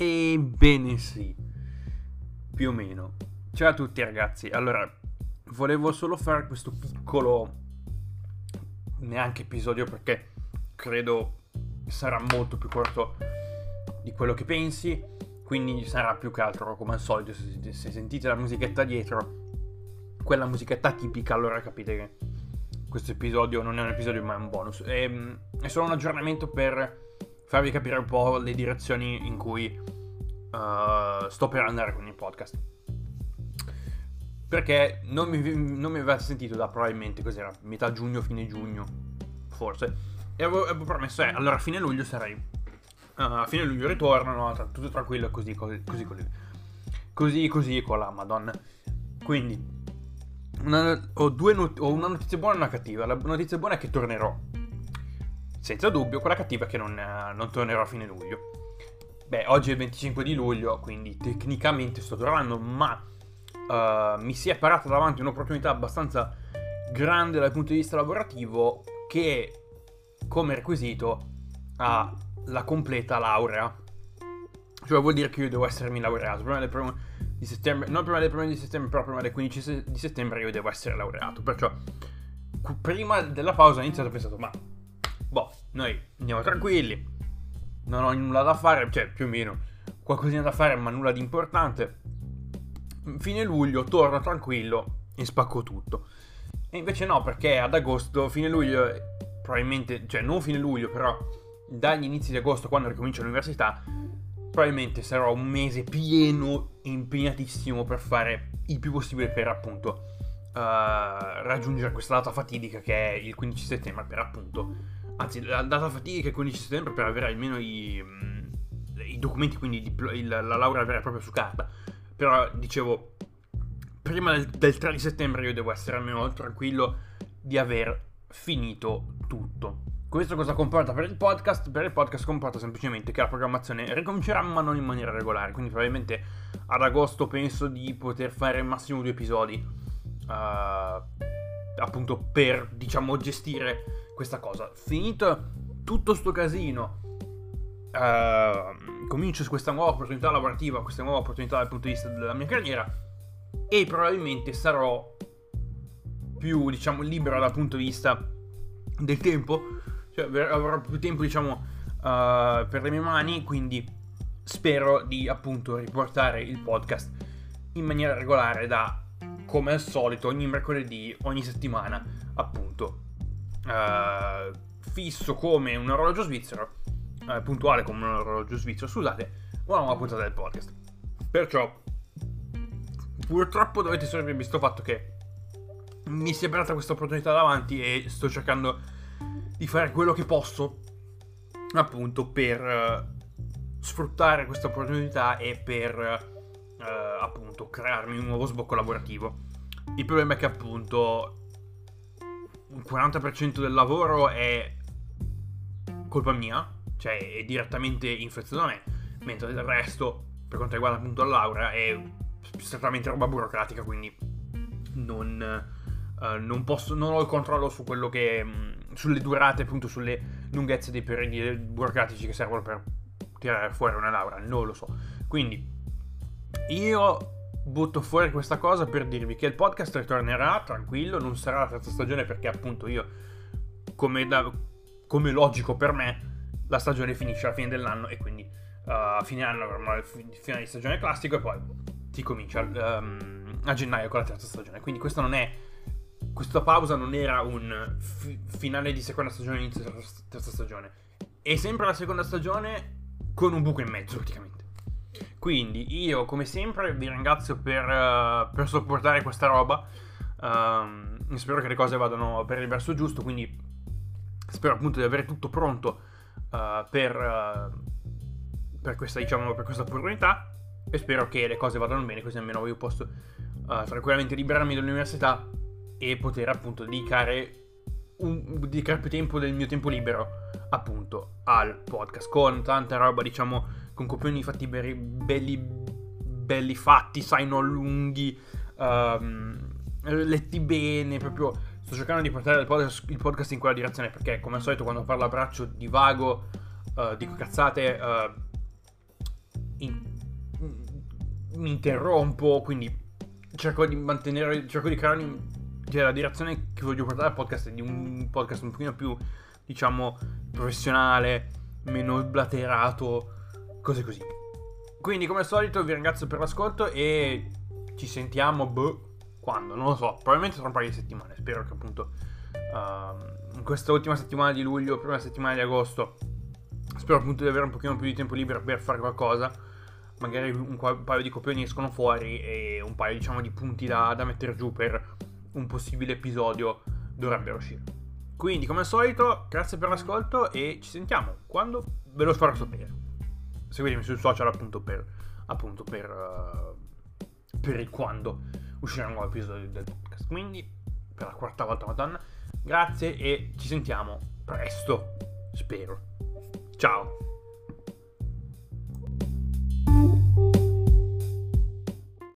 Ebbene sì, più o meno. Ciao a tutti ragazzi, allora volevo solo fare questo piccolo neanche episodio perché credo sarà molto più corto di quello che pensi, quindi sarà più che altro come al solito se, se sentite la musichetta dietro, quella musichetta tipica, allora capite che questo episodio non è un episodio ma è un bonus. È, ehm, è solo un aggiornamento per farvi capire un po' le direzioni in cui uh, sto per andare con il podcast. Perché non mi, non mi aveva sentito da probabilmente cos'era, metà giugno, fine giugno, forse. E avevo, avevo promesso, eh, allora a fine luglio sarei. Uh, a fine luglio ritorno, no, tutto tranquillo, così, così, così, così. Così, con la madonna. Quindi, una, ho, not- ho una notizia buona e una cattiva. La notizia buona è che tornerò senza dubbio, quella cattiva è che non, eh, non tornerò a fine luglio. Beh, oggi è il 25 di luglio, quindi tecnicamente sto tornando, ma uh, mi si è parata davanti un'opportunità abbastanza grande dal punto di vista lavorativo che come requisito ha la completa laurea. Cioè vuol dire che io devo essermi laureato. Prima del primo di settembre, non prima del primo di settembre, però prima del 15 di settembre io devo essere laureato. Perciò prima della pausa ho iniziato e ho pensato, ma noi andiamo tranquilli, non ho nulla da fare, cioè più o meno qualcosina da fare, ma nulla di importante. Fine luglio torno tranquillo e spacco tutto. E invece no, perché ad agosto, fine luglio, probabilmente, cioè non fine luglio, però dagli inizi di agosto, quando ricomincio l'università, probabilmente sarò un mese pieno e impegnatissimo per fare il più possibile per appunto uh, raggiungere questa data fatidica che è il 15 settembre, per appunto anzi la data fatidica è il 15 settembre per avere almeno i, mm, i documenti, quindi diplo- il, la laurea vera e propria su carta. Però dicevo, prima del, del 3 di settembre io devo essere almeno tranquillo di aver finito tutto. Questo cosa comporta per il podcast? Per il podcast comporta semplicemente che la programmazione ricomincerà ma non in maniera regolare, quindi probabilmente ad agosto penso di poter fare massimo due episodi, uh, appunto per diciamo gestire questa cosa. Finito tutto sto casino, uh, comincio questa nuova opportunità lavorativa, questa nuova opportunità dal punto di vista della mia carriera e probabilmente sarò più, diciamo, libero dal punto di vista del tempo, cioè avrò più tempo, diciamo, uh, per le mie mani, quindi spero di appunto riportare il podcast in maniera regolare da come al solito ogni mercoledì, ogni settimana, appunto uh, fisso come un orologio svizzero, uh, puntuale come un orologio svizzero, scusate, una nuova puntata del podcast. Perciò, purtroppo dovete sapere questo fatto che mi si è aperta questa opportunità davanti e sto cercando di fare quello che posso, appunto, per uh, sfruttare questa opportunità e per, appunto, crearmi un nuovo sbocco lavorativo. Il problema è che, appunto, un 40% del lavoro è colpa mia, cioè è direttamente influenzato da me, mentre il resto, per quanto riguarda appunto la laurea, è strettamente roba burocratica, quindi non, uh, non, posso, non ho il controllo su quello che... Mh, sulle durate, appunto sulle lunghezze dei periodi burocratici che servono per tirare fuori una laurea, non lo so. Quindi io butto fuori questa cosa per dirvi che il podcast ritornerà tranquillo, non sarà la terza stagione perché appunto io, come, da, come logico per me, la stagione finisce alla fine dell'anno e quindi uh, a fine anno finale di stagione classico e poi si comincia um, a gennaio con la terza stagione. Quindi questa non è... Questa pausa non era un fi- finale di seconda stagione, inizio della terza stagione. È sempre la seconda stagione con un buco in mezzo praticamente. Quindi io come sempre vi ringrazio per, uh, per sopportare questa roba. Um, spero che le cose vadano per il verso giusto, quindi spero appunto di avere tutto pronto uh, per, uh, per, questa, diciamo, per questa opportunità e spero che le cose vadano bene così almeno io posso tranquillamente liberarmi dall'università e poter appunto dedicare, un, dedicare più tempo del mio tempo libero appunto al podcast con tanta roba diciamo con copioni fatti belli, belli, belli fatti, sai, non lunghi, um, letti bene, proprio sto cercando di portare il podcast, il podcast, in quella direzione perché come al solito quando parlo a braccio divago, uh, dico cazzate, uh, in, mi interrompo, quindi cerco di mantenere, cerco di creare cioè, la direzione che voglio portare al podcast è di un podcast un pochino più, diciamo, professionale, meno blaterato, cose così. Quindi, come al solito, vi ringrazio per l'ascolto e ci sentiamo, boh, quando? Non lo so, probabilmente tra un paio di settimane. Spero che appunto uh, in questa ultima settimana di luglio, prima settimana di agosto, spero appunto di avere un pochino più di tempo libero per fare qualcosa. Magari un, un paio di copioni escono fuori e un paio, diciamo, di punti da, da mettere giù per un possibile episodio dovrebbero uscire. Quindi, come al solito, grazie per l'ascolto e ci sentiamo quando ve lo farò sapere. Seguitemi sul social appunto per, appunto per, uh, per il quando uscirà un nuovo episodio del podcast. Quindi, per la quarta volta, madonna, grazie e ci sentiamo presto, spero. Ciao!